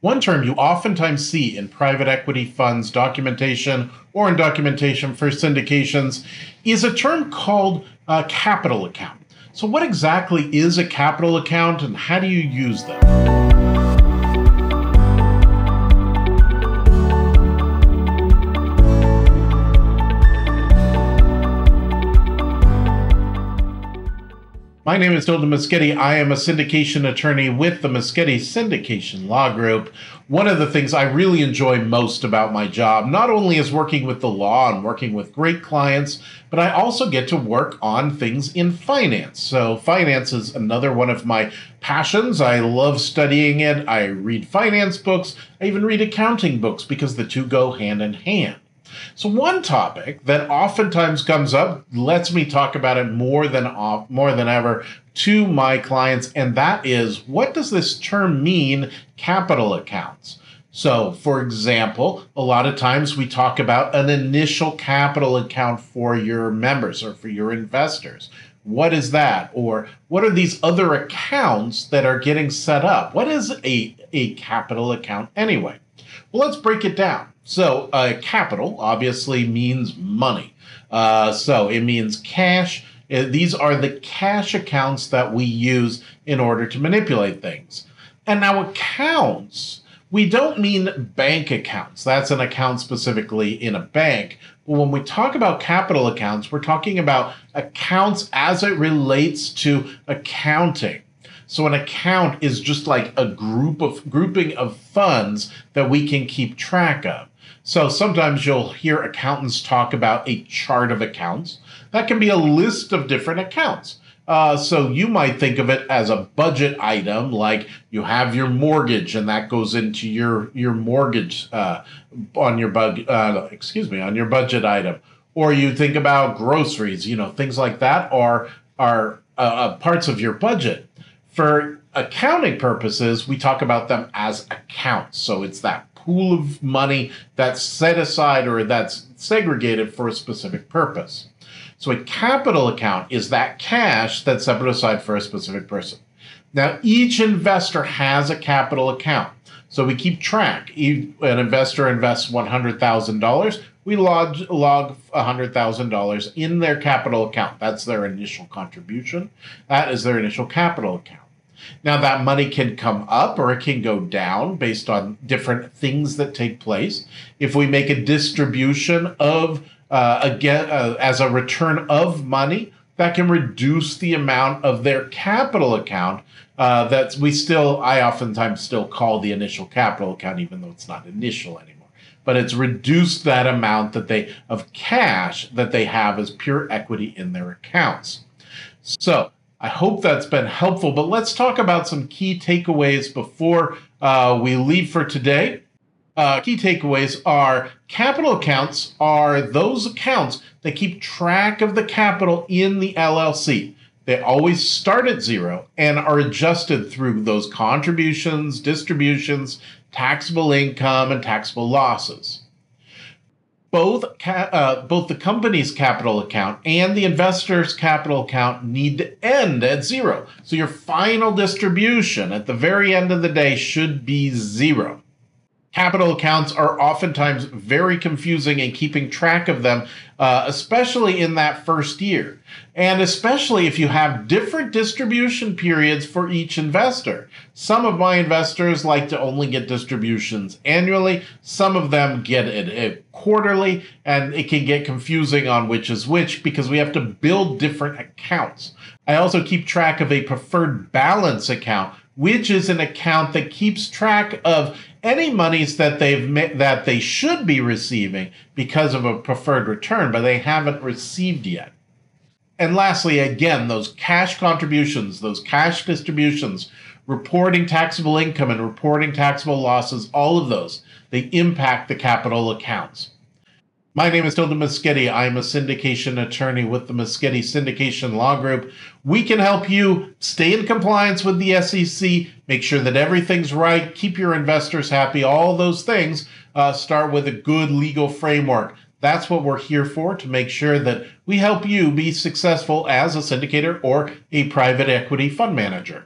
One term you oftentimes see in private equity funds documentation or in documentation for syndications is a term called a capital account. So, what exactly is a capital account and how do you use them? My name is Tilden Moschetti. I am a syndication attorney with the Moschetti Syndication Law Group. One of the things I really enjoy most about my job, not only is working with the law and working with great clients, but I also get to work on things in finance. So, finance is another one of my passions. I love studying it. I read finance books, I even read accounting books because the two go hand in hand. So one topic that oftentimes comes up lets me talk about it more than more than ever to my clients and that is what does this term mean capital accounts? So, for example, a lot of times we talk about an initial capital account for your members or for your investors. What is that? Or what are these other accounts that are getting set up? What is a, a capital account anyway? Well, let's break it down. So, uh, capital obviously means money. Uh, so, it means cash. Uh, these are the cash accounts that we use in order to manipulate things. And now, accounts, we don't mean bank accounts. That's an account specifically in a bank. But when we talk about capital accounts, we're talking about accounts as it relates to accounting. So an account is just like a group of grouping of funds that we can keep track of. So sometimes you'll hear accountants talk about a chart of accounts. That can be a list of different accounts. Uh, so you might think of it as a budget item, like you have your mortgage, and that goes into your your mortgage uh, on your bug. Uh, excuse me, on your budget item. Or you think about groceries, you know, things like that are are uh, uh, parts of your budget. For accounting purposes, we talk about them as accounts. So it's that pool of money that's set aside or that's segregated for a specific purpose. So a capital account is that cash that's set aside for a specific person. Now, each investor has a capital account. So we keep track. An investor invests $100,000. We log, log $100,000 in their capital account. That's their initial contribution. That is their initial capital account. Now, that money can come up or it can go down based on different things that take place. If we make a distribution of, uh, again, uh, as a return of money, that can reduce the amount of their capital account uh, that we still, I oftentimes still call the initial capital account, even though it's not initial anymore. But it's reduced that amount that they of cash that they have as pure equity in their accounts. So I hope that's been helpful, but let's talk about some key takeaways before uh, we leave for today. Uh, key takeaways are capital accounts are those accounts that keep track of the capital in the LLC. They always start at zero and are adjusted through those contributions, distributions, taxable income, and taxable losses both ca- uh, both the company's capital account and the investor's capital account need to end at zero. So your final distribution at the very end of the day should be zero. Capital accounts are oftentimes very confusing and keeping track of them, uh, especially in that first year. And especially if you have different distribution periods for each investor. Some of my investors like to only get distributions annually, some of them get it quarterly, and it can get confusing on which is which because we have to build different accounts. I also keep track of a preferred balance account which is an account that keeps track of any monies that they've that they should be receiving because of a preferred return, but they haven't received yet. And lastly, again, those cash contributions, those cash distributions, reporting taxable income and reporting taxable losses, all of those, they impact the capital accounts. My name is Tilden Moschetti. I am a syndication attorney with the Moschetti Syndication Law Group. We can help you stay in compliance with the SEC, make sure that everything's right, keep your investors happy, all those things. Uh, start with a good legal framework. That's what we're here for to make sure that we help you be successful as a syndicator or a private equity fund manager.